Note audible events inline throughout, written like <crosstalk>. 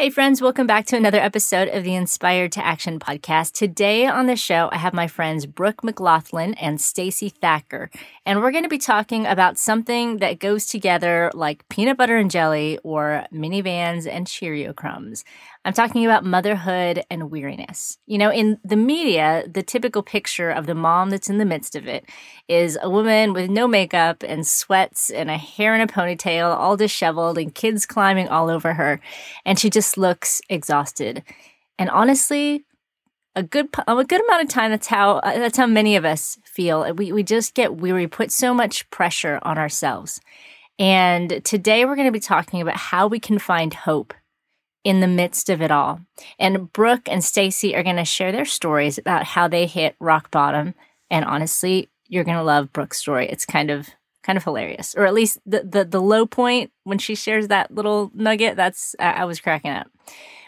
Hey, friends, welcome back to another episode of the Inspired to Action podcast. Today on the show, I have my friends Brooke McGlothlin and Stacy Thacker, and we're going to be talking about something that goes together like peanut butter and jelly or minivans and Cheerio crumbs. I'm talking about motherhood and weariness. You know, in the media, the typical picture of the mom that's in the midst of it is a woman with no makeup and sweats and a hair in a ponytail, all disheveled, and kids climbing all over her. And she just looks exhausted. And honestly, a good a good amount of time that's how uh, that's how many of us feel we we just get weary put so much pressure on ourselves and today we're going to be talking about how we can find hope in the midst of it all. And Brooke and Stacy are going to share their stories about how they hit rock bottom. And honestly, you're going to love Brooke's story. It's kind of kind of hilarious, or at least the the, the low point when she shares that little nugget. That's uh, I was cracking up.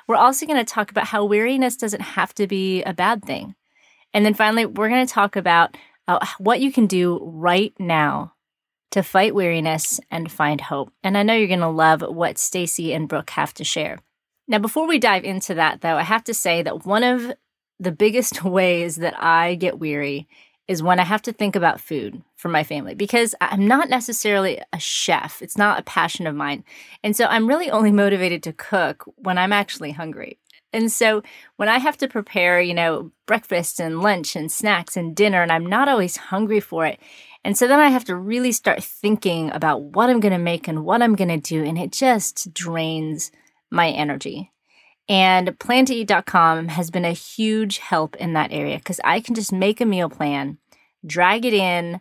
We're also going to talk about how weariness doesn't have to be a bad thing. And then finally, we're going to talk about uh, what you can do right now to fight weariness and find hope. And I know you're going to love what Stacy and Brooke have to share. Now, before we dive into that, though, I have to say that one of the biggest <laughs> ways that I get weary is when I have to think about food for my family because I'm not necessarily a chef. It's not a passion of mine. And so I'm really only motivated to cook when I'm actually hungry. And so when I have to prepare, you know, breakfast and lunch and snacks and dinner, and I'm not always hungry for it. And so then I have to really start thinking about what I'm going to make and what I'm going to do. And it just drains my energy. And plan2eat.com has been a huge help in that area because I can just make a meal plan, drag it in,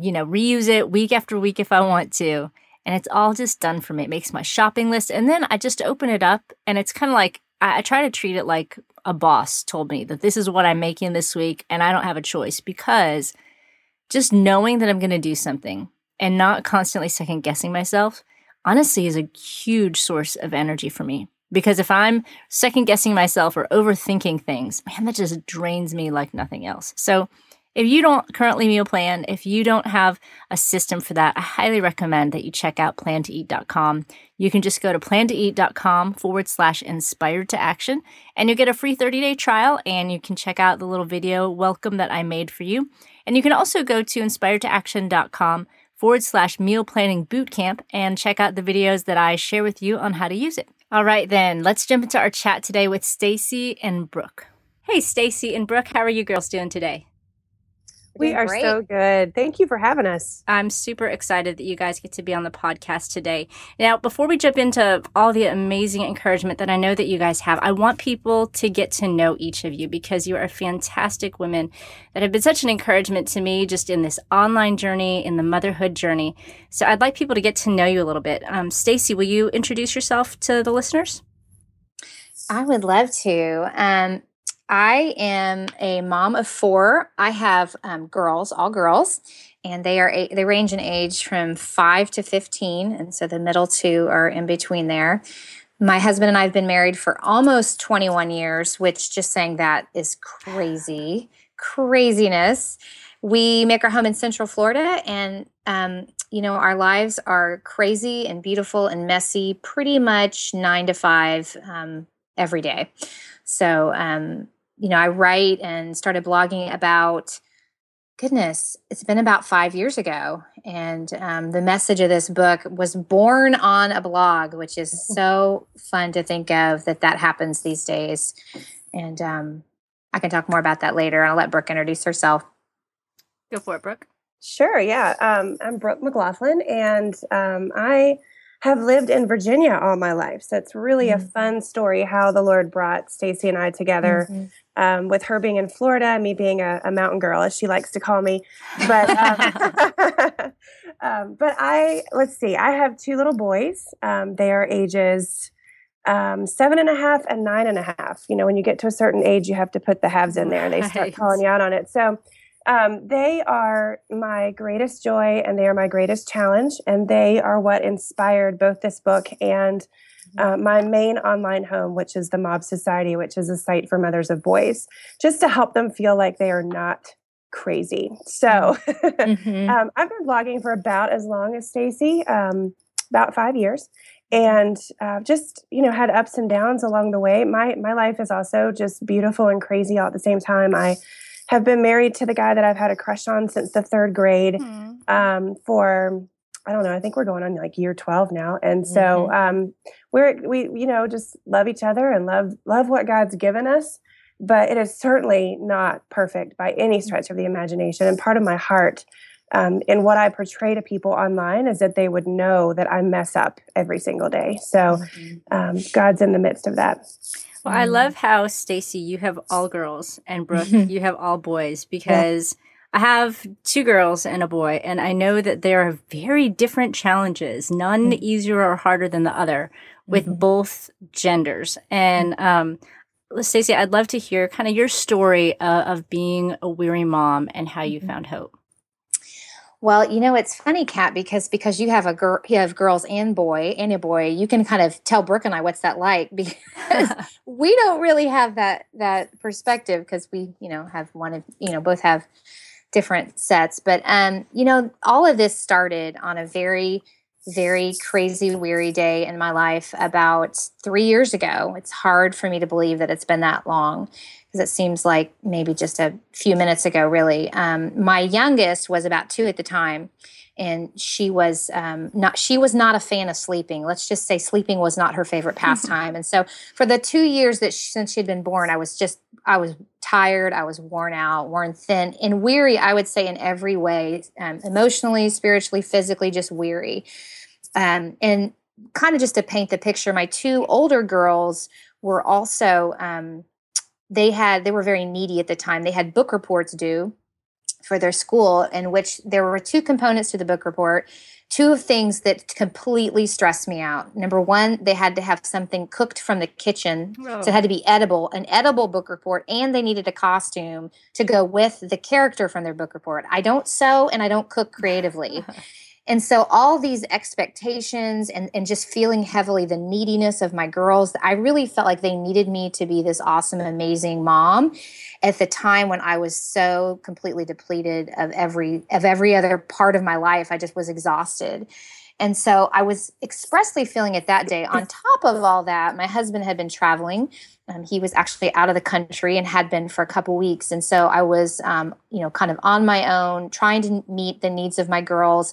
you know, reuse it week after week if I want to. And it's all just done for me. It makes my shopping list. And then I just open it up and it's kind of like I, I try to treat it like a boss told me that this is what I'm making this week and I don't have a choice because just knowing that I'm going to do something and not constantly second guessing myself honestly is a huge source of energy for me. Because if I'm second guessing myself or overthinking things, man, that just drains me like nothing else. So, if you don't currently meal plan, if you don't have a system for that, I highly recommend that you check out plan2eat.com. You can just go to plan2eat.com forward slash inspired to action and you'll get a free 30 day trial and you can check out the little video welcome that I made for you. And you can also go to inspiredtoaction.com forward slash meal planning bootcamp and check out the videos that I share with you on how to use it. All right, then let's jump into our chat today with Stacy and Brooke. Hey, Stacy and Brooke, how are you girls doing today? We are great. so good. Thank you for having us. I'm super excited that you guys get to be on the podcast today. Now, before we jump into all the amazing encouragement that I know that you guys have, I want people to get to know each of you because you are fantastic women that have been such an encouragement to me just in this online journey, in the motherhood journey. So I'd like people to get to know you a little bit. Um, Stacy, will you introduce yourself to the listeners? I would love to. Um, I am a mom of four. I have um, girls, all girls, and they are they range in age from five to fifteen, and so the middle two are in between there. My husband and I have been married for almost 21 years, which just saying that is crazy, craziness. We make our home in Central Florida, and um, you know our lives are crazy and beautiful and messy, pretty much nine to five um, every day. So um, you know, I write and started blogging about, goodness, it's been about five years ago. And um, the message of this book was born on a blog, which is so fun to think of that that happens these days. And um, I can talk more about that later. I'll let Brooke introduce herself. Go for it, Brooke. Sure, yeah. Um, I'm Brooke McGlothlin, and um, I have lived in Virginia all my life. So it's really mm-hmm. a fun story how the Lord brought Stacy and I together. Mm-hmm. Um, with her being in Florida, me being a, a, mountain girl, as she likes to call me. But um, <laughs> um, but I let's see, I have two little boys. Um, they are ages um, seven and a half and nine and a half. You know, when you get to a certain age, you have to put the halves in there, and they start calling you out on it. So um, they are my greatest joy and they are my greatest challenge. And they are what inspired both this book and uh, my main online home, which is the Mob Society, which is a site for mothers of boys, just to help them feel like they are not crazy. So mm-hmm. <laughs> um, I've been blogging for about as long as Stacy, um, about five years. And uh, just you know had ups and downs along the way. My my life is also just beautiful and crazy all at the same time. I have been married to the guy that I've had a crush on since the third grade mm-hmm. um, for I don't know. I think we're going on like year twelve now, and so mm-hmm. um, we're we you know just love each other and love love what God's given us. But it is certainly not perfect by any mm-hmm. stretch of the imagination. And part of my heart um, in what I portray to people online is that they would know that I mess up every single day. So mm-hmm. um, God's in the midst of that. Well, I love how Stacy, you have all girls, and Brooke, you have all boys because yeah. I have two girls and a boy, and I know that there are very different challenges, none mm-hmm. easier or harder than the other, with mm-hmm. both genders. And um, Stacy, I'd love to hear kind of your story uh, of being a weary mom and how you mm-hmm. found hope. Well, you know, it's funny, Kat, because because you have a girl, you have girls and boy and a boy. You can kind of tell Brooke and I what's that like <laughs> because <laughs> we don't really have that that perspective because we, you know, have one of you know both have different sets. But um, you know, all of this started on a very very crazy, weary day in my life about three years ago. It's hard for me to believe that it's been that long because it seems like maybe just a few minutes ago, really. Um, my youngest was about two at the time, and she was um, not she was not a fan of sleeping. Let's just say sleeping was not her favorite pastime. and so for the two years that she, since she'd been born, I was just I was tired, I was worn out, worn thin, and weary. I would say in every way, um, emotionally, spiritually, physically, just weary. Um, and kind of just to paint the picture, my two older girls were also um, they had they were very needy at the time. They had book reports due for their school, in which there were two components to the book report. Two of things that completely stressed me out. Number one, they had to have something cooked from the kitchen, so it had to be edible, an edible book report, and they needed a costume to go with the character from their book report. I don't sew and I don't cook creatively. <laughs> And so all these expectations and, and just feeling heavily the neediness of my girls, I really felt like they needed me to be this awesome, amazing mom at the time when I was so completely depleted of every of every other part of my life. I just was exhausted. And so I was expressly feeling it that day. On top of all that, my husband had been traveling. Um, he was actually out of the country and had been for a couple weeks. And so I was, um, you know, kind of on my own, trying to meet the needs of my girls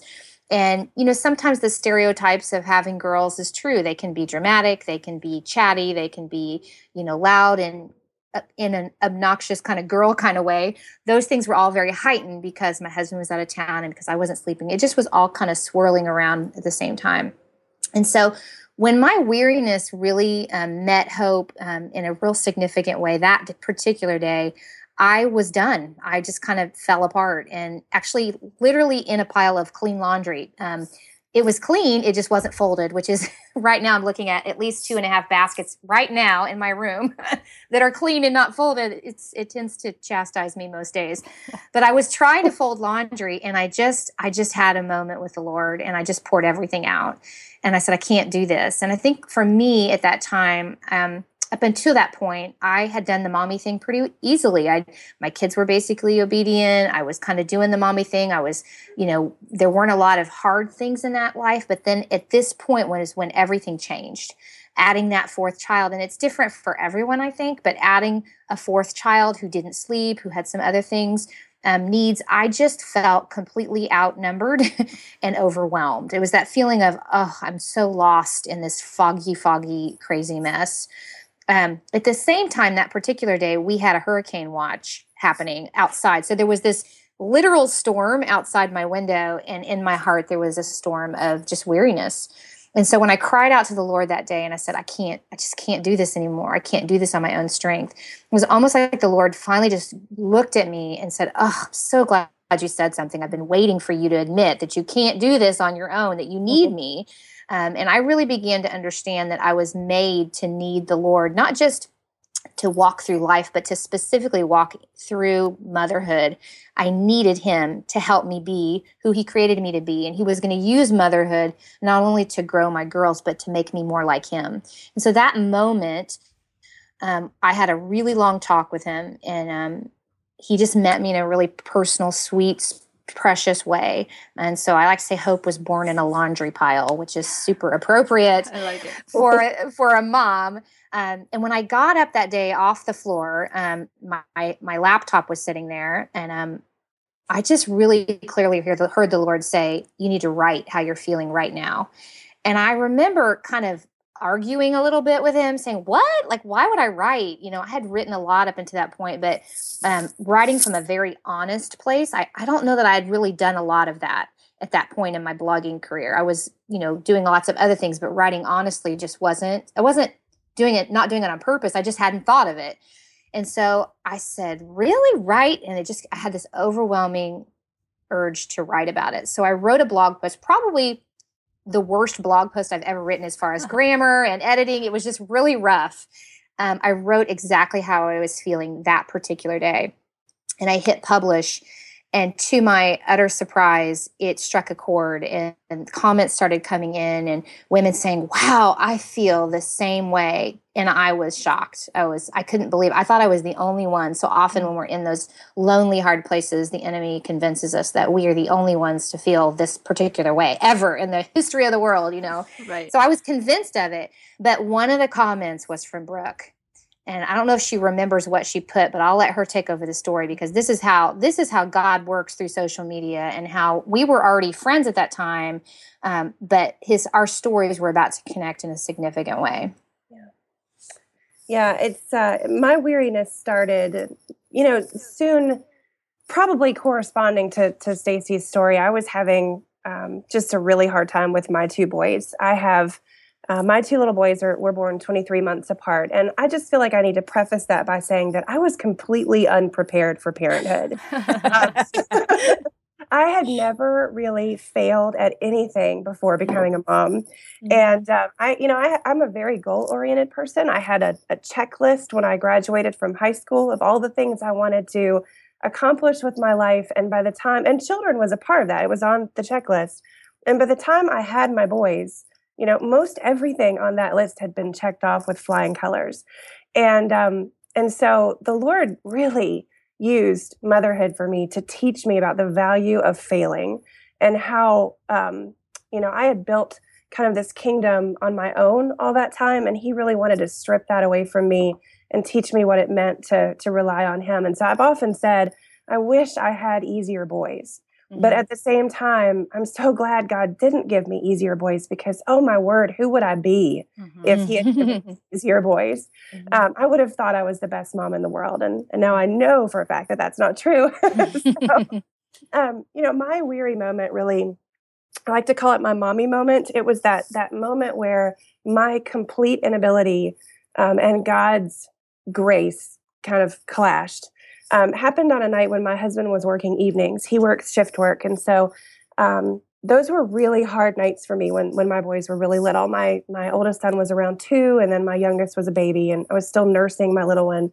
and, you know, sometimes the stereotypes of having girls is true. They can be dramatic, they can be chatty, they can be, you know, loud and uh, in an obnoxious kind of girl <laughs> kind of way. Those things were all very heightened because my husband was out of town and because I wasn't sleeping. It just was all kind of swirling around at the same time. And so when my weariness really um, met hope um, in a real significant way that particular day, I was done. I just kind of fell apart and actually, literally in a pile of clean laundry. Um, it was clean, it just wasn't folded, which is <laughs> right now I'm looking at at least two and a half baskets right now in my room <laughs> that are clean and not folded. It's it tends to chastise me most days. But I was trying to fold laundry and I just I just had a moment with the Lord and I just poured everything out. And I said, I can't do this. And I think for me at that time, um, up until that point, I had done the mommy thing pretty easily. I my kids were basically obedient. I was kind of doing the mommy thing. I was, you know, there weren't a lot of hard things in that life. But then at this point, when is when everything changed, adding that fourth child, and it's different for everyone, I think. But adding a fourth child who didn't sleep, who had some other things, um, needs, I just felt completely outnumbered <laughs> and overwhelmed. It was that feeling of, oh, I'm so lost in this foggy, foggy, crazy mess. Um, at the same time, that particular day, we had a hurricane watch happening outside. So there was this literal storm outside my window and in my heart there was a storm of just weariness and so when i cried out to the lord that day and i said i can't i just can't do this anymore i can't do this on my own strength it was almost like the lord finally just looked at me and said oh i'm so glad you said something i've been waiting for you to admit that you can't do this on your own that you need mm-hmm. me um, and i really began to understand that i was made to need the lord not just to walk through life, but to specifically walk through motherhood, I needed him to help me be who he created me to be. And he was going to use motherhood not only to grow my girls, but to make me more like him. And so that moment, um, I had a really long talk with him, and um, he just met me in a really personal, sweet, precious way. And so I like to say hope was born in a laundry pile, which is super appropriate like for <laughs> for a mom. Um, and when I got up that day off the floor, um, my my laptop was sitting there, and um, I just really clearly heard the, heard the Lord say, "You need to write how you're feeling right now." And I remember kind of arguing a little bit with him, saying, "What? Like, why would I write?" You know, I had written a lot up until that point, but um, writing from a very honest place, I, I don't know that I had really done a lot of that at that point in my blogging career. I was, you know, doing lots of other things, but writing honestly just wasn't. I wasn't doing it, not doing it on purpose. I just hadn't thought of it. And so I said, really? write And it just, I had this overwhelming urge to write about it. So I wrote a blog post, probably the worst blog post I've ever written as far as grammar and editing. It was just really rough. Um, I wrote exactly how I was feeling that particular day. And I hit publish and to my utter surprise it struck a chord and, and, comments started coming in and women saying wow i feel the same way. And i was shocked. I was i couldn't believe i thought i was the only one. So often when we're in those lonely hard places the enemy convinces us that we are the only ones to feel this particular way ever in the <laughs> history of the world you know? Right. So i was convinced of it but one of the comments was from brooke and I don't know if she remembers what she put, but I'll let her take over the story because this is how this is how God works through social media and how we were already friends at that time, um, but his our stories were about to connect in a significant way. Yeah, yeah. It's uh, my weariness started, you know, soon, probably corresponding to to Stacy's story. I was having um, just a really hard time with my two boys. I have uh, my two little boys are were born 23 months apart, and I just feel like I need to preface that by saying that I was completely unprepared for parenthood. <laughs> I had never really failed at anything before becoming a mom, and uh, I, you know, I, am a very goal oriented person. I had a, a checklist when I graduated from high school of all the things I wanted to accomplish with my life, and by the time and children was a part of that, it was on the checklist. And by the time I had my boys, you know most everything on that list had been checked off with flying colors. And um and so the lord really used motherhood for me to teach me about the value of failing and how um you know i had built kind of this kingdom on my own all that time and he really wanted to strip that away from me and teach me what it meant to to rely on him. And so i've often said i wish i had easier boys Mm-hmm. But at the same time, I'm so glad God didn't give me easier boys because, oh my word, who would I be mm-hmm. if He had given me <laughs> easier boys? <laughs> Mm-hmm. Um, I would have thought I was the best mom in the world. And, and now I know for a fact that that's not true. <laughs> so, um, you know, my weary moment really, I like to call it my mommy moment. It was that that moment where my complete inability um, and God's grace kind of clashed um, happened on a night when my husband was working evenings. He works shift work, and so um, those were really hard nights for me when when my boys were really little. My my oldest son was around two, and then my youngest was a baby, and I was still nursing my little one,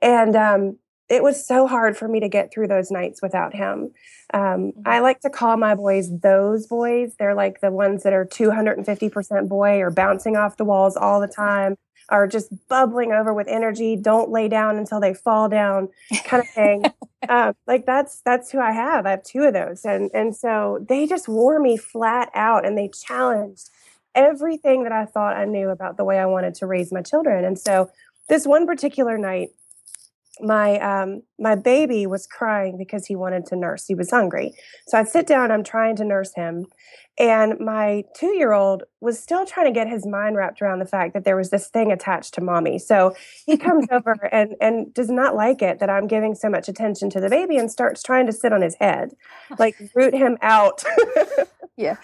and um, it was so hard for me to get through those nights without him. Um, I mm-hmm. like to call my boys those boys. They're like the ones that are 250% boy or bouncing off the walls all the time are just bubbling over with energy don't lay down until they fall down kind of thing uh, <laughs> like that's that's who i have i have two of those and and so they just wore me flat out and they challenged everything that i thought i knew about the way i wanted to raise my children and so this one particular night my um, my baby was crying because he wanted to nurse. He was hungry. So I sit down. I'm trying to nurse him, and my two year old was still trying to get his mind wrapped around the fact that there was this thing attached to mommy. So he comes over <laughs> and and does not like it that I'm giving so much attention to the baby and starts trying to sit on his head, like root him out. <laughs> yeah.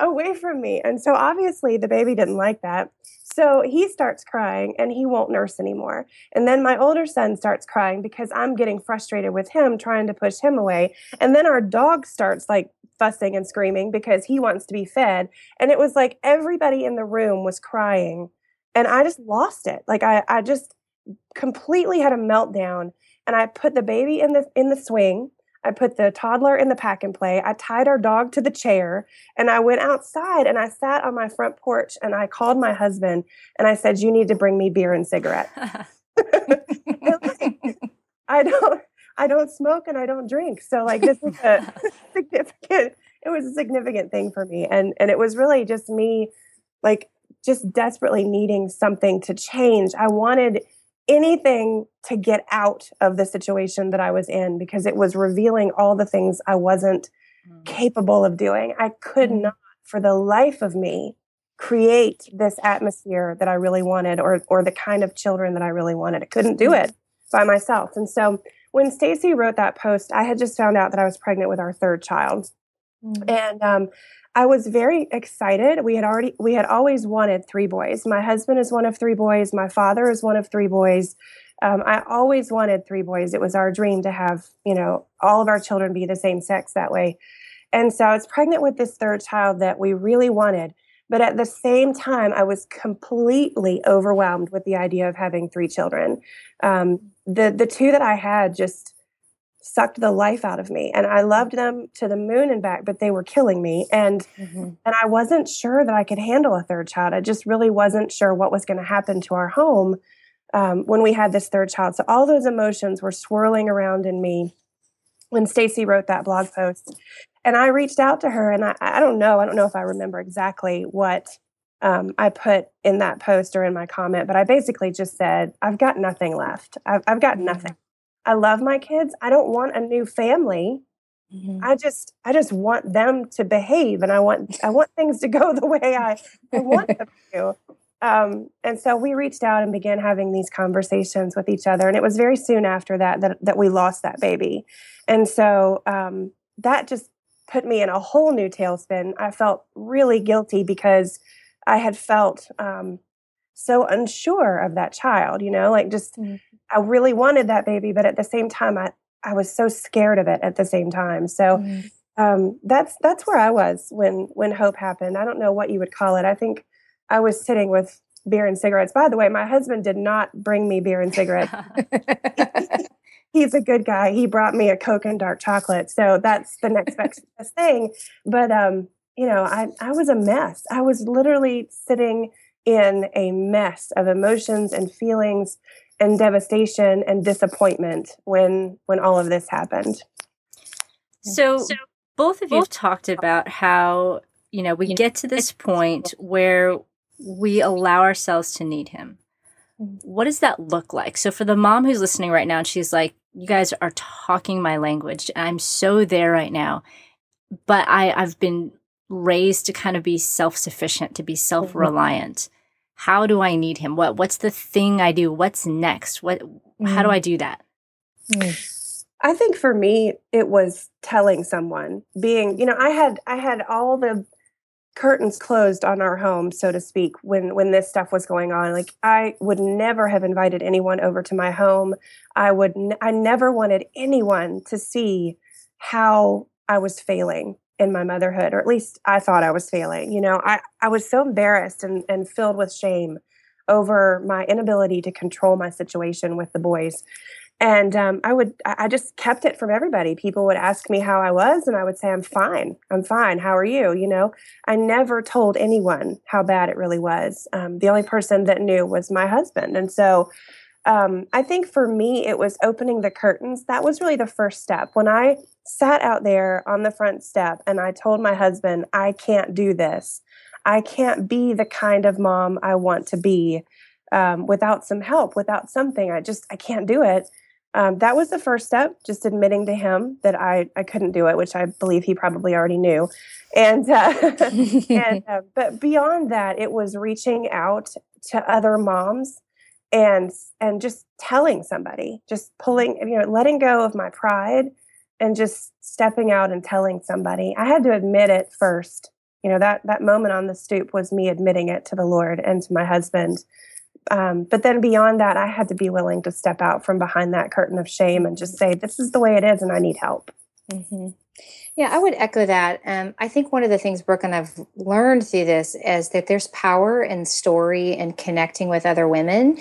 away from me. And so obviously the baby didn't like that. So he starts crying and he won't nurse anymore. And then my older son starts crying because I'm getting frustrated with him trying to push him away. And then our dog starts like fussing and screaming because he wants to be fed. And it was like everybody in the room was crying. And I just lost it. Like I, I just completely had a meltdown. And I put the baby in the in the swing I put the toddler in the pack and play. I tied our dog to the chair and I went outside and I sat on my front porch and I called my husband and I said, You need to bring me beer and cigarette. <laughs> <laughs> I don't I don't smoke and I don't drink. So like this is a <laughs> <laughs> significant it was a significant thing for me. And and it was really just me like just desperately needing something to change. I wanted anything to get out of the situation that I was in because it was revealing all the things I wasn't mm. capable of doing. I could mm. not, for the life of me, create this atmosphere that I really wanted or or the kind of children that I really wanted. I couldn't do mm. it by myself. And so when Stacy wrote that post, I had just found out that I was pregnant with our third child. Mm. And um, I was very excited. We had already we had always wanted three boys. My husband is one of three boys. My father is one of three boys. Um, I always wanted three boys. It was our dream to have you know all of our children be the same sex that way. And so I was pregnant with this third child that we really wanted. But at the same time, I was completely overwhelmed with the idea of having three children. Um, the the two that I had just sucked the life out of me and i loved them to the moon and back but they were killing me and mm-hmm. and i wasn't sure that i could handle a third child i just really wasn't sure what was going to happen to our home um, when we had this third child so all those emotions were swirling around in me when stacy wrote that blog post and i reached out to her and i, I don't know i don't know if i remember exactly what um, I put in that post or in my comment, but I basically just said, I've got nothing left. I've, I've got mm-hmm. nothing. I love my kids. I don't want a new family. Mm-hmm. I just I just want them to behave and I want I want things to <laughs> go the way I, I want them to. Um, and so we reached out and began having these conversations with each other. And it was very soon after that that, that we lost that baby. And so um, that just put me in a whole new tailspin. I felt really guilty because I had felt um, so unsure of that child, you know, like just mm-hmm. I really wanted that baby, but at the same time, I, I was so scared of it at the same time. So mm. um, that's that's where I was when when hope happened. I don't know what you would call it. I think I was sitting with beer and cigarettes. By the way, my husband did not bring me beer and cigarettes. <laughs> <laughs> He's a good guy. He brought me a Coke and dark chocolate. So that's the next best thing. But um, you know, I I was a mess. I was literally sitting in a mess of emotions and feelings and devastation and disappointment when when all of this happened. So, so both of you have talked about how, you know, we get to this point where we allow ourselves to need him. Mm-hmm. What does that look like? So for the mom who's listening right now and she's like, you guys are talking my language. And I'm so there right now. But I, I've been raised to kind of be self-sufficient, to be self-reliant how do I need him? What what's the thing I do? What's next? What mm. how do mm. I do that? Mm. I think for me it was telling someone, being, you know, I had I had all the curtains closed on our home so to speak when when this stuff was going on like i would never have invited anyone over to my home i would n- I never wanted anyone to see how i was failing in my motherhood, or at least I thought I was failing. You know, I, I was so embarrassed and, and filled with shame over my inability to control my situation with the boys. And um, I would, I just kept it from everybody. People would ask me how I was, and I would say, I'm fine. I'm fine. How are you? You know, I never told anyone how bad it really was. Um, the only person that knew was my husband. And so um, I think for me, it was opening the curtains. That was really the first step. When I sat out there on the front step and I told my husband, I can't do this. I can't be the kind of mom I want to be um, without some help, without something. I just, I can't do it. um, that was the first step, just admitting to him that I, I couldn't do it, which I believe he probably already knew. And, uh, <laughs> and <laughs> uh, but beyond that, it was reaching out to other moms and and just telling somebody, just pulling, you know, letting go of my pride and just stepping out and telling somebody. I had to admit it first. You know, that that moment on the stoop was me admitting it to the Lord and to my husband um, but then beyond that, I had to be willing to step out from behind that curtain of shame and just say, this is the way it is, and I need help. Mm-hmm. Yeah, I would echo that. Um, I think one of the things Brooke and I've learned through this is that there's power in story and connecting with other women.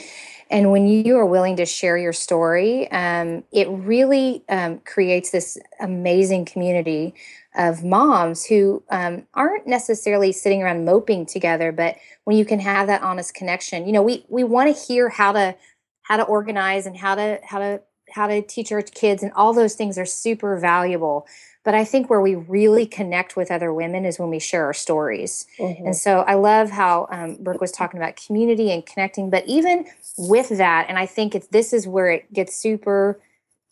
And when you are willing to share your story, um, it really um, creates this amazing community of moms who um, aren't necessarily sitting around moping together, but when you can have that honest connection, you know, we we want to hear how to how to organize and how to how to how to teach our kids, and all those things are super valuable. But I think where we really connect with other women is when we share our stories. Mm-hmm. And so I love how um, Brooke was talking about community and connecting, but even with that, and I think it's this is where it gets super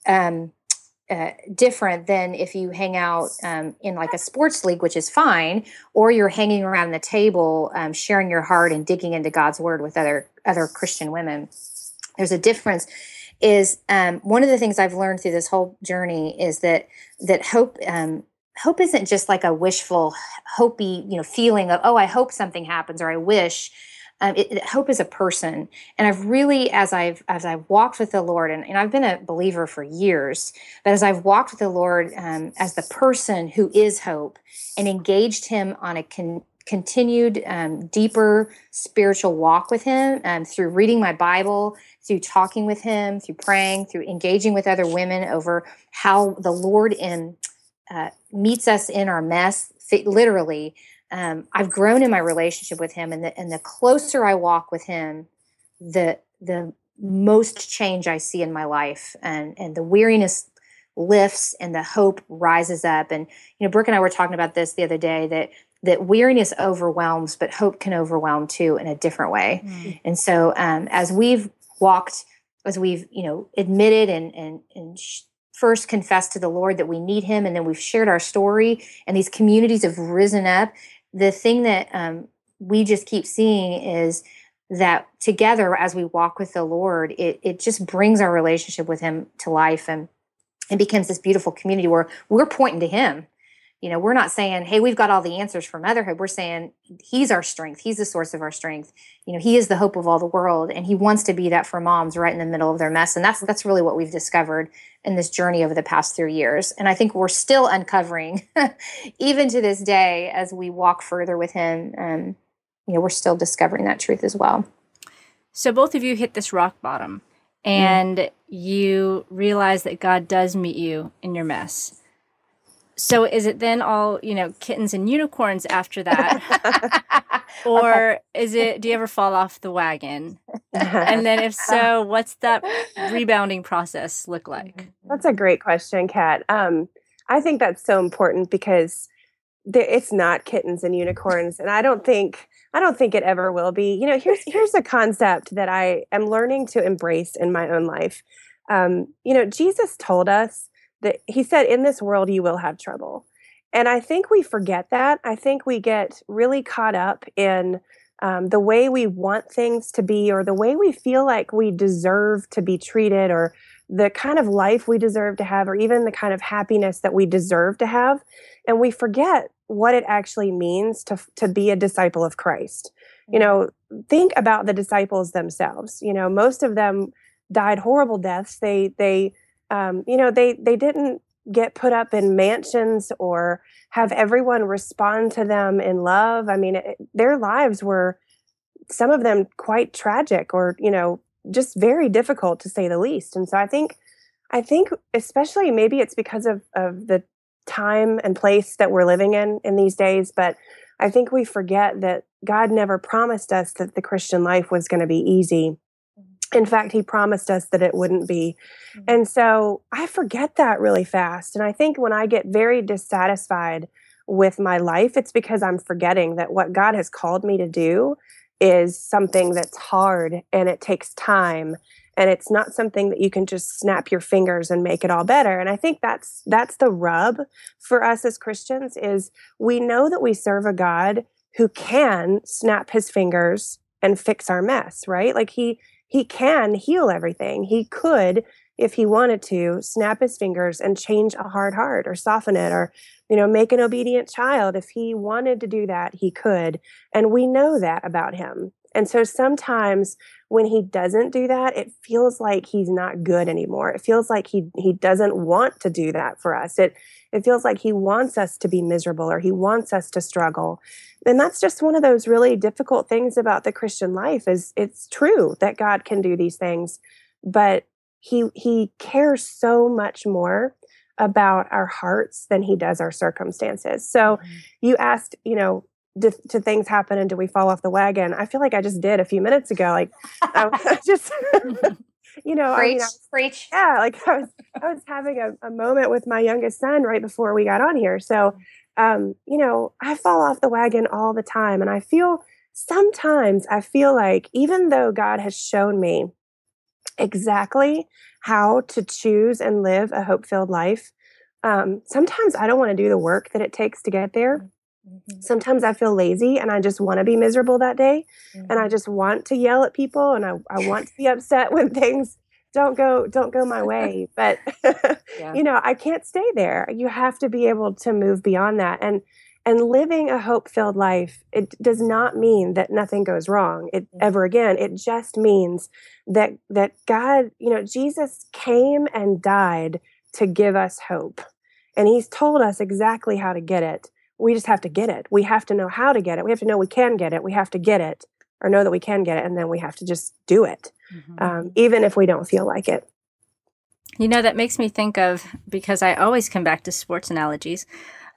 um, uh, different than if you hang out um, in like a sports league, which is fine, or you're hanging around the table, um, sharing your heart and digging into God's word with other other Christian women. There's a difference. Is um, one of the things I've learned through this whole journey is that that hope um, hope isn't just like a wishful, hopey, you know, feeling of oh, I hope something happens or I wish. Um, it, it, hope is a person. And i've really as i've as i've walked with the lord and, and i've been a believer for years but as i've walked with the lord um, as the person who is hope and engaged him on a con- continued um, deeper spiritual walk with him um, through reading my bible through talking with him through praying through engaging with other women over how the lord in uh, meets us in our mess literally um, I've grown in my relationship with him, and the and the closer I walk with him, the the most change I see in my life, and and the weariness lifts and the hope rises up. And you know, Brooke and I were talking about this the other day that that weariness overwhelms, but hope can overwhelm too in a different way. Mm. And so, um, as we've walked, as we've you know admitted and and and sh- first confessed to the Lord that we need Him, and then we've shared our story, and these communities have risen up the thing that um, we just keep seeing is that together as we walk with the lord it, it just brings our relationship with him to life and it becomes this beautiful community where we're pointing to him you know we're not saying hey we've got all the answers for motherhood. We're saying he's our strength. He's the source of our strength. You know he is the hope of all the world and he wants to be that for moms right in the middle of their mess and that's that's really what we've discovered in this journey over the past three years and i think we're still uncovering <laughs> even to this day as we walk further with him um, you know we're still discovering that truth as well. So both of you hit this rock bottom and mm. you realize that god does meet you in your mess so is it then all, you know, kittens and unicorns after that? <laughs> or is it do you ever fall off the wagon? and then if so, <laughs> what's that rebounding process look like? That's a great question, Kat. Um, I think that's so important because it's not kittens and unicorns and I don't think I don't think it ever will be. You know, here's here's a concept that I am learning to embrace in my own life. Um, you know, Jesus told us that he said, In this world, you will have trouble. And I think we forget that. I think we get really caught up in um, the way we want things to be or the way we feel like we deserve to be treated or the kind of life we deserve to have or even the kind of happiness that we deserve to have. And we forget what it actually means to, to be a disciple of Christ. You know, think about the disciples themselves. You know, most of them died horrible deaths. They, they, um, you know, they they didn't get put up in mansions or have everyone respond to them in love. I mean, it, their lives were some of them quite tragic or you know just very difficult to say the least. And so I think I think especially maybe it's because of of the time and place that we're living in in these days, but I think we forget that God never promised us that the Christian life was going to be easy in fact, he promised us that it wouldn't be. Mm-hmm. And so I forget that really fast. And I think when I get very dissatisfied with my life, it's because I'm forgetting that what God has called me to do is something that's hard and it takes time and it's not something that you can just snap your fingers and make it all better and i think that's that's the rub for us as christians is we know that we serve a god who can snap his fingers and fix our mess right like he he can heal everything. He could if he wanted to snap his fingers and change a hard heart or soften it or you know make an obedient child. If he wanted to do that he could. And we know that about him and so sometimes when he doesn't do that, it feels like he's not good anymore. It feels like he he doesn't want to do that for us. It it feels like he wants us to be miserable or he wants us to struggle. And that's just one of those really difficult things about the Christian life is it's true that God can do these things, but he he cares so much more about our hearts than he does our circumstances. So mm-hmm. you asked, you know, do, do, things happen and do we fall off the wagon? I feel like I just did a few minutes ago. Like I <laughs> just, <laughs> you know, preach, I mean, I preach. Yeah, like I was, I was having a, a, moment with my youngest son right before we got on here. So, um, you know, I fall off the wagon all the time, and I feel sometimes I feel like even though God has shown me exactly how to choose and live a hope-filled life, um, sometimes I don't want to do the work that it takes to get there. Mm-hmm. Sometimes I feel lazy and I just want to be miserable that day. Mm-hmm. And I mm-hmm. just want to yell at people and I, I want to be upset <laughs> when things don't go don't go my way. But <laughs> <laughs> yeah. you know, I can't stay there. You have to be able to move beyond that. And and living a hope-filled life, it does not mean that nothing goes wrong it, mm-hmm. ever again. It just means that that God, you know, Jesus came and died to give us hope. And he's told us exactly how to get it we just have to get it. We have to know how to get it. We have to know we can get it. We have to get it or know that we can get it. And then we have to just do it, mm-hmm. um, even if we don't feel like it. You know, that makes me think of because I always come back to sports analogies.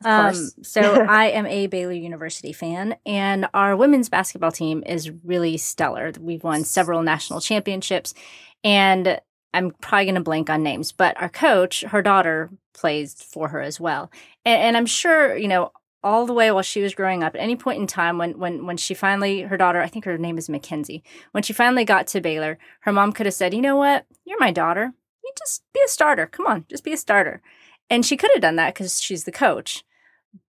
Um, so <laughs> I am a Baylor University fan, and our women's basketball team is really stellar. We've won several national championships, and I'm probably going to blank on names, but our coach, her daughter, plays for her as well. And, and I'm sure, you know, all the way while she was growing up at any point in time when when when she finally her daughter i think her name is mackenzie when she finally got to baylor her mom could have said you know what? You're my daughter. You just be a starter. Come on just be a starter. And she could have done that because she's the coach.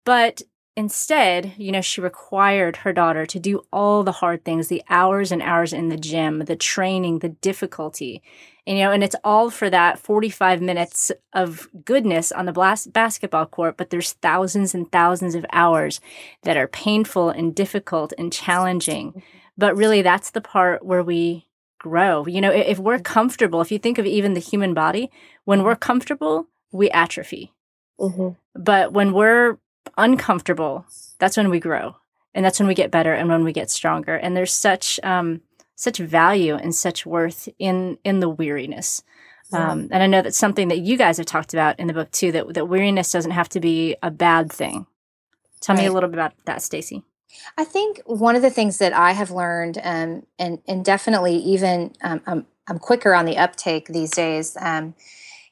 But Instead, you know, she required her daughter to do all the hard things, the hours and hours in the gym, the training, the difficulty. And, you know, and it's all for that 45 minutes of goodness on the blas- basketball court, but there's thousands and thousands of hours that are painful and difficult and challenging. But really, that's the part where we grow. You know, if we're comfortable, if you think of even the human body, when we're comfortable, we atrophy. Mm-hmm. But when we're uncomfortable, that's when we grow. And that's when we get better and when we get stronger. And there's such um, such value and such worth in in the weariness. Yeah. Um, and I know that's something that you guys have talked about in the book too. That that weariness doesn't have to be a bad thing. Tell right. me a little bit about that, Stacy. I think one of the things that I have learned, um, and and definitely even um, I'm, I'm quicker on the uptake these days, um,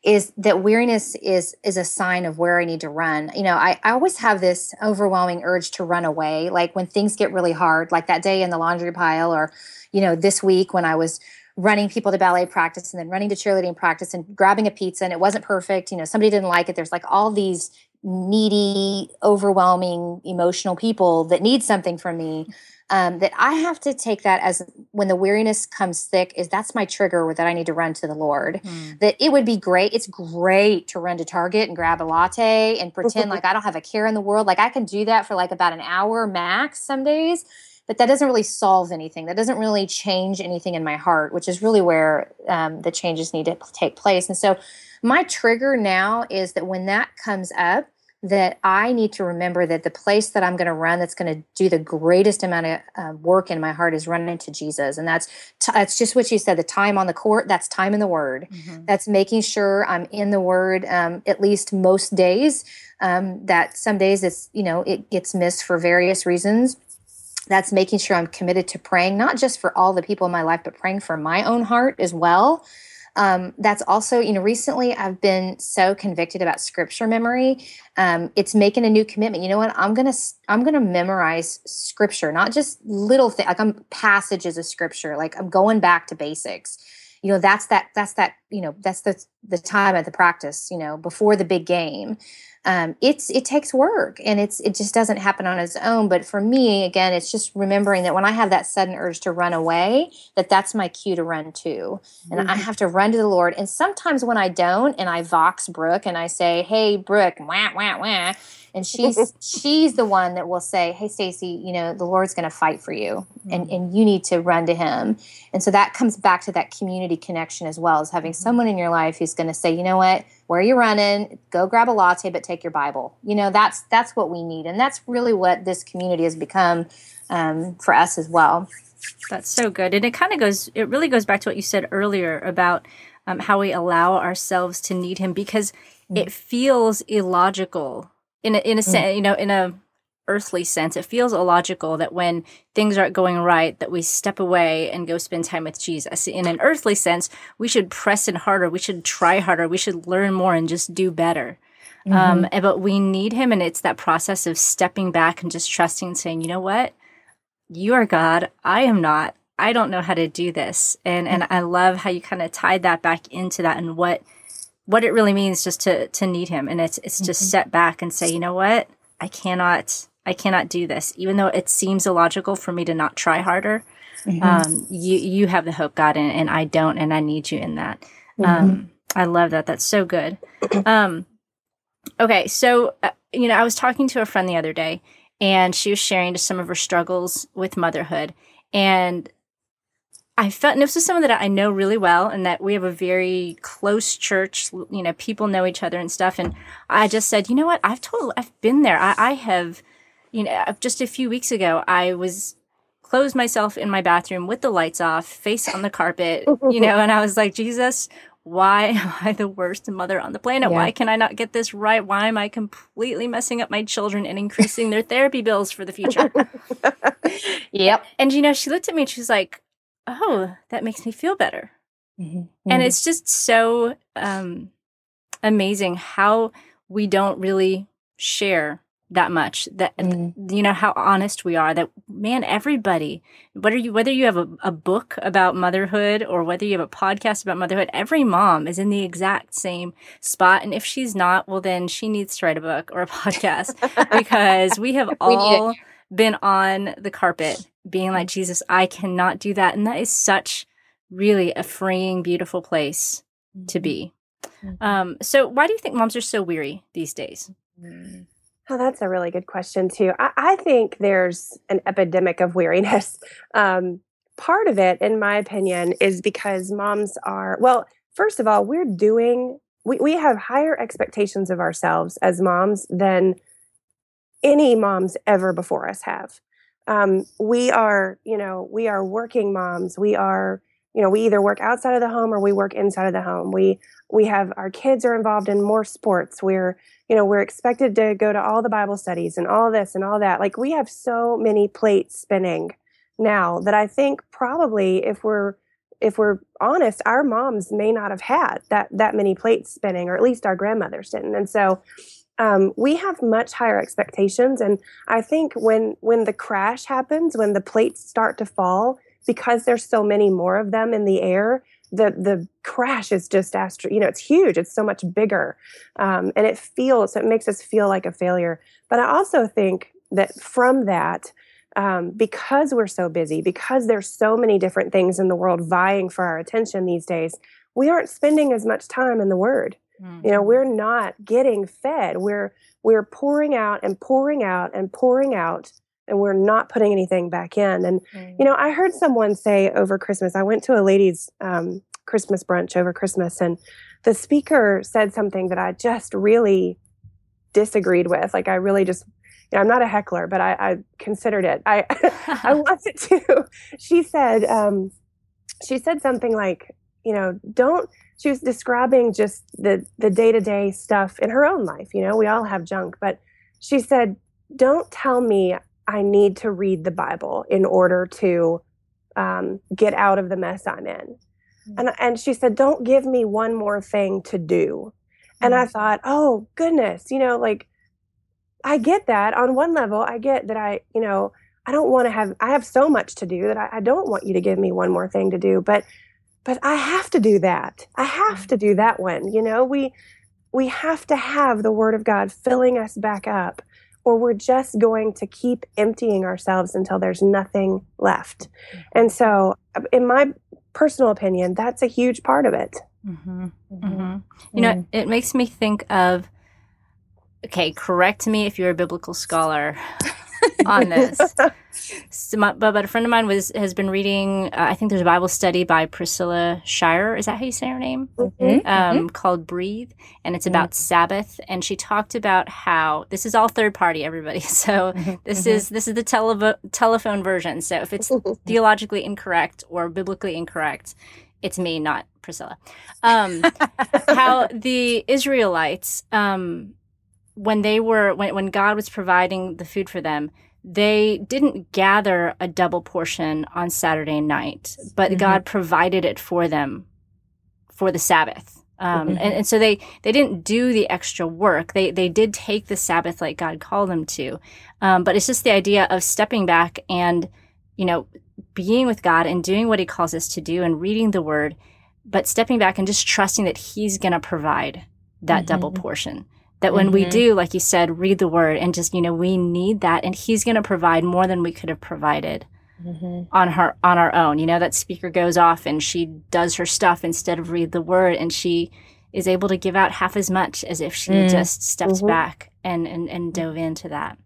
is that weariness is is a sign of where I need to run. You know, I, I always have this overwhelming urge to run away. Like when things get really hard, like that day in the laundry pile, or, you know, this week when I was running people to ballet practice and then running to cheerleading practice and grabbing a pizza and it wasn't perfect. You know, somebody didn't like it. There's like all these needy, overwhelming, emotional people that need something from me um, that I have to take that as when the weariness comes thick, is that's my trigger that I need to run to the Lord. Mm. That it would be great. It's great to run to Target and grab a latte and pretend <laughs> like I don't have a care in the world. Like I can do that for like about an hour max some days, but that doesn't really solve anything. That doesn't really change anything in my heart, which is really where um, the changes need to take place. And so my trigger now is that when that comes up, that I need to remember that the place that I'm going to run that's going to do the greatest amount of uh, work in my heart is running into Jesus. And that's t- that's just what you said, the time on the court, that's time in the word. Mm-hmm. That's making sure I'm in the word um, at least most days. Um, that some days it's, you know, it gets missed for various reasons. That's making sure I'm committed to praying, not just for all the people in my life, but praying for my own heart as well um, that's also, you know, recently I've been so convicted about scripture memory. Um, it's making a new commitment. You know what? I'm gonna I'm gonna memorize scripture, not just little things like I'm passages of scripture. Like I'm going back to basics. you know that's that that's that you know that's the the time at the practice you know before the big game um, it's it takes work and it's it just doesn't happen on its own but for me again it's just remembering that when i have that sudden urge to run away that that's my cue to run to and mm-hmm. i have to run to the lord and sometimes when i don't and i vox brooke and i say hey brooke wah wah wah and she's <laughs> she's the one that will say hey stacy you know the lord's going to fight for you mm-hmm. and and you need to run to him and so that comes back to that community connection as well as having mm-hmm. someone in your life who's going to say you know what where are you're running go grab a latte but take your bible you know that's that's what we need and that's really what this community has become um, for us as well that's so good and it kind of goes it really goes back to what you said earlier about um, how we allow ourselves to need him because mm-hmm. it feels illogical in a, in a mm. sense, you know, in a earthly sense, it feels illogical that when things aren't going right, that we step away and go spend time with Jesus. In an earthly sense, we should press in harder, we should try harder, we should learn more and just do better. Um, mm-hmm. Um, but we need Him, and it's that process of stepping back and just trusting, and saying, you know what, you are God, I am not. I don't know how to do this, and and I love how you kind of tied that back into that and what what it really means just to to need him and it's it's mm-hmm. just step back and say you know what i cannot i cannot do this even though it seems illogical for me to not try harder mm-hmm. um, you you have the hope god and, and i don't and i need you in that mm-hmm. um, i love that that's so good um, okay so uh, you know i was talking to a friend the other day and she was sharing just some of her struggles with motherhood and I felt, and this is someone that I know really well, and that we have a very close church. You know, people know each other and stuff. And I just said, you know what? I've told, I've been there. I, I have, you know, just a few weeks ago, I was closed myself in my bathroom with the lights off, face on the carpet, you know, <laughs> and I was like, Jesus, why <laughs> am I the worst mother on the planet? Yeah. Why can I not get this right? Why am I completely messing up my children and increasing their therapy bills for the future? <laughs> yep. And you know, she looked at me and she's like, oh, that makes me feel better. Mm-hmm. And mm-hmm. it's just so um, amazing how we don't really share that much that mm. you know how honest we are that man everybody whether you whether you have a, a book about motherhood or whether you have a podcast about motherhood every mom is in the exact same spot and if she's not well then she needs to write a book or a <laughs> podcast because we have <laughs> all we been on the carpet being like, Jesus, I cannot do that. And that is such really a freeing, beautiful place mm-hmm. to be. Mm-hmm. Um, so, why do you think moms are so weary these days? Oh, that's a really good question, too. I, I think there's an epidemic of weariness. <laughs> Um, part of it, in my opinion, is because moms are, well, first of all, we're doing, we, we have higher expectations of ourselves as moms than any moms ever before us have um, we are, you know, we are working moms. We are, you know, we either work outside of the home or we work inside of the home. We we have our kids are involved in more sports. We're, you know, we're expected to go to all the Bible studies and all this and all that. Like we have so many plates spinning now that I think probably if we're if we're honest, our moms may not have had that that many plates spinning, or at least our grandmothers didn't. And so um, we have much higher expectations and i think when when the crash happens when the plates start to fall because there's so many more of them in the air the the crash is just astro you know it's huge it's so much bigger um, and it feels so it makes us feel like a failure but i also think that from that um, because we're so busy because there's so many different things in the world vying for our attention these days we aren't spending as much time in the word Mm-hmm. You know, we're not getting fed. We're we're pouring out and pouring out and pouring out and we're not putting anything back in. And mm-hmm. you know, I heard someone say over Christmas. I went to a ladies' um, Christmas brunch over Christmas, and the speaker said something that I just really disagreed with. Like I really just you know, I'm not a heckler, but I, I considered it. I <laughs> I <laughs> wanted to. She said, um, she said something like, you know, don't she was describing just the the day-to-day stuff in her own life you know we all have junk but she said don't tell me i need to read the bible in order to um, get out of the mess i'm in mm-hmm. and and she said don't give me one more thing to do mm-hmm. and i mm. thought oh goodness you know like i get that on one level i get that i you know i don't want to have i have so much to do that I, I don't want you to give me one more thing to do but but I have to do that. I have to do that one. You know, we we have to have the word of God filling us back up or we're just going to keep emptying ourselves until there's nothing left. And so in my personal opinion, that's a huge part of it. Mm-hmm. Mm-hmm. You know, it makes me think of okay, correct me if you're a biblical scholar <laughs> on <laughs> this. so my, but, but a friend of mine was has been reading. Uh, I think there's a Bible study by Priscilla Shirer. Is that how you say her name? Mm-hmm. Um, mm-hmm. Called Breathe, and it's about mm-hmm. Sabbath. And she talked about how this is all third party, everybody. <laughs> So mm-hmm. this mm-hmm. is this is the televo- telephone version. So if it's <laughs> theologically incorrect or biblically incorrect, it's me, not Priscilla. Um, how the Israelites. Um, when they were when, when God was providing the food for them, they didn't gather a double portion on Saturday night, but mm-hmm. God provided it for them for the Sabbath. Um, mm-hmm. and, and, so they, they didn't do the extra work. They, they did take the Sabbath like God called them to. Um, but it's just the idea of stepping back and, you know, being with God and doing what he calls us to do and reading the word, but stepping back and just trusting that he's going to provide that mm-hmm. double portion that when mm-hmm. we do like you said read the word and just you know we need that and he's going to provide more than we could have provided mm-hmm. on her on our own you know that speaker goes off and she does her stuff instead of read the word and she is able to give out half as much as if she mm. just stepped mm-hmm. back and, and and dove into that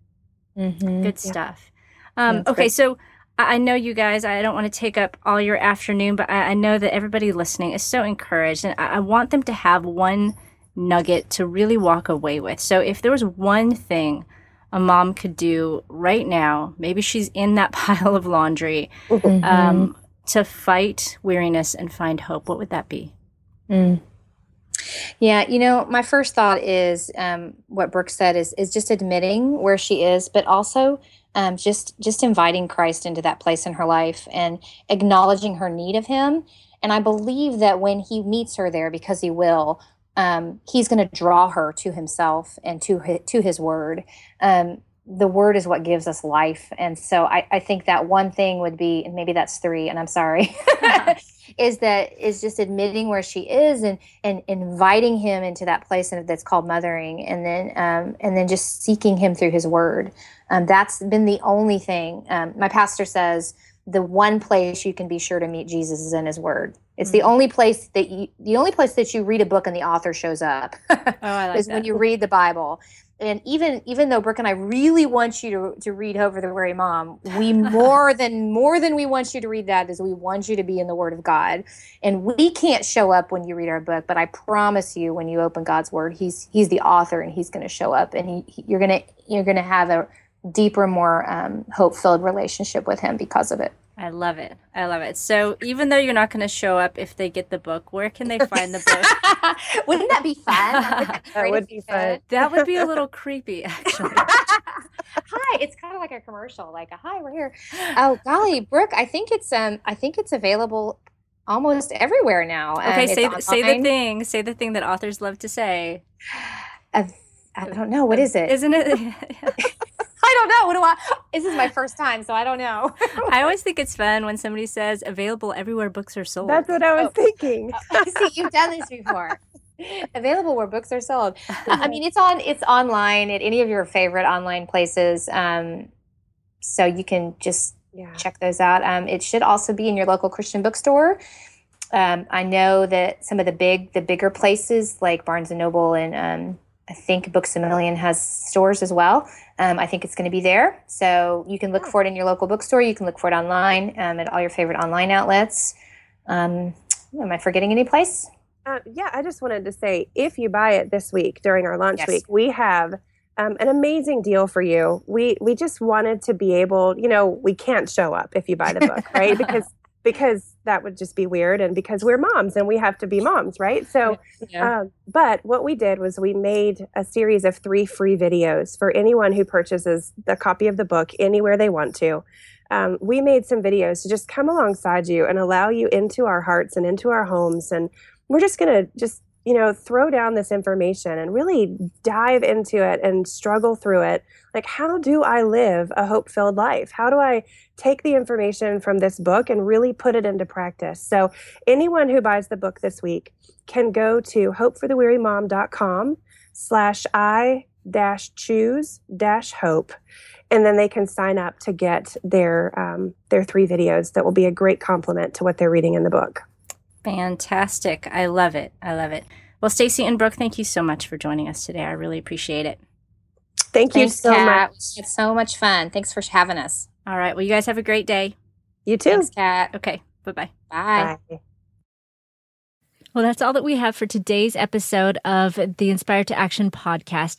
mm-hmm. good stuff yeah. um, okay great. so I know you guys, I don't want to take up all your afternoon, but I, know that everybody listening is so encouraged. And I want them to have one nugget to really walk away with. So if there was one thing a mom could do right now, maybe she's in that <laughs> pile of laundry, mm-hmm. um, to fight weariness and find hope, what would that be? Mm. Yeah, you know, my first thought is um, what Brooke said is is just admitting where she is, but also um, just just inviting Christ into that place in her life and acknowledging her need of Him. And I believe that when He meets her there, because He will, um, he's going to draw her to himself and to his, to his word. Um, the word is what gives us life, and so I, I, think that one thing would be, and maybe that's three, and I'm sorry, <laughs> <laughs> is that is just admitting where she is and and inviting him into that place that's called mothering, and then um, and then just seeking him through his word. Um, that's been the only thing. Um, my pastor says the one place you can be sure to meet Jesus is in his word. It's mm-hmm. the only place that you the only place that you read a book and the author shows up. <laughs> oh, like is that. when you read the Bible. And even even though Brooke and I really want you to, to read Hope for the Weary Mom, we <laughs> more than more than we want you to read that is we want you to be in the Word of God. And we can't show up when you read our book, but I promise you, when you open God's Word, He's He's the author and He's going to show up, and he, he, you're gonna you're gonna have a deeper, more um, hope filled relationship with Him because of it. I love it. I love it. So even though you're not going to show up if they get the book, where can they find the book? <laughs> Wouldn't that be fun? that would be <laughs> fun. That would be a little creepy, actually. <laughs> hi, it's kind of like a commercial. Like, a hi, we're here. Oh, golly, Brooke, I think it's um, I think it's available almost everywhere now. Okay, say say the thing. Say the thing that authors love to say. Uh, I don't know. What is it? Isn't it? <laughs> I don't know. What do I? This is my first time, so I don't know. <laughs> I always think it's fun when somebody says available everywhere books are sold. That's what I was oh. thinking. Oh, see, you've done this before. <laughs> available where books are sold. I mean, it's on. It's online at any of your favorite online places. Um, so you can just yeah. check those out. Um, it should also be in your local Christian bookstore. Um, I know that some of the big, the bigger places like Barnes and Noble and um, I think Books a Million has stores as well. Um, I think it's going to be there. So you can look for it in your local bookstore. You can look for it online um, at all your favorite online outlets. Um, am I forgetting any place? Uh, yeah, I just wanted to say if you buy it this week during our launch yes. week, we have um, an amazing deal for you. We we just wanted to be able, you know, we can't show up if you buy the book, right? <laughs> Because because that would just be weird and because we're moms and we have to be moms right? So yeah. um, but what we did was we made a series of three free videos for anyone who purchases the copy of the book anywhere they want to. Um, we made some videos to just come alongside you and allow you into our hearts and into our homes and we're just going to just you know, throw down this information and really dive into it and struggle through it. Like, how do I live a hope filled life? How do I take the information from this book and really put it into practice? So, anyone who buys the book this week can go to hopeforthewearymom.com slash I dash choose dash hope and then they can sign up to get their um, their three videos that will be a great complement to what they're reading in the book. Fantastic. I love it. I love it. Well, Stacey and Brooke, thank you so much for joining us today. I really appreciate it. Thank you so Kat. much. It's so much fun. Thanks for having us. All right. Well, you guys have a great day. You too. Thanks, Kat. Okay. Bye-bye. Bye. Bye. Well, that's all that we have for today's episode of the Inspired to Action podcast.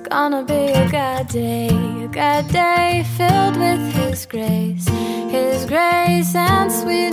gonna be a good day, a good day filled with His grace, His grace and sweet